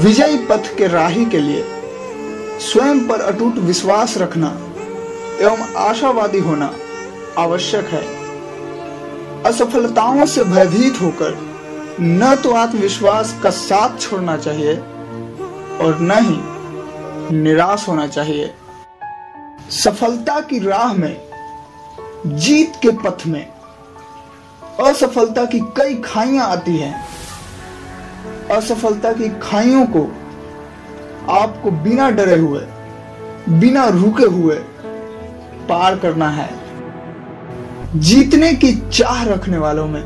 विजयी पथ के राही के लिए स्वयं पर अटूट विश्वास रखना एवं आशावादी होना आवश्यक है। असफलताओं से भयभीत होकर न तो आत्मविश्वास का साथ छोड़ना चाहिए और न ही निराश होना चाहिए। सफलता की राह में, जीत के पथ में असफलता की कई खाइयाँ आती हैं। असफलता की खाइयों को आपको बिना डरे हुए, बिना रुके हुए पार करना है। जीतने की चाह रखने वालों में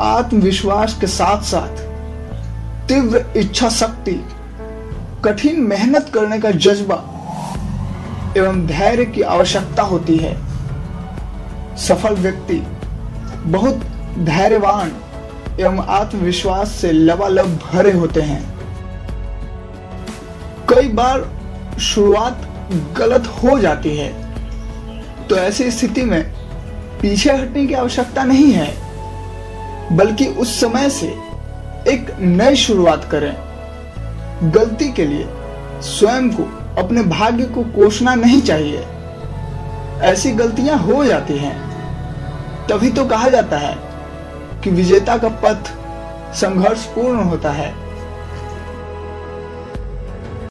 आत्मविश्वास के साथ साथ तीव्र इच्छा शक्ति, कठिन मेहनत करने का जज्बा एवं धैर्य की आवश्यकता होती है। सफल व्यक्ति बहुत धैर्यवान एवं आत्मविश्वास से लबालब भरे होते हैं। कई बार शुरुआत गलत हो जाती है तो ऐसी स्थिति में पीछे हटने की आवश्यकता नहीं है, बल्कि उस समय से एक नई शुरुआत करें। गलती के लिए स्वयं को, अपने भाग्य को कोसना नहीं चाहिए। ऐसी गलतियाँ हो जाती हैं, तभी तो कहा जाता है कि विजेता का पथ संघर्षपूर्ण होता है।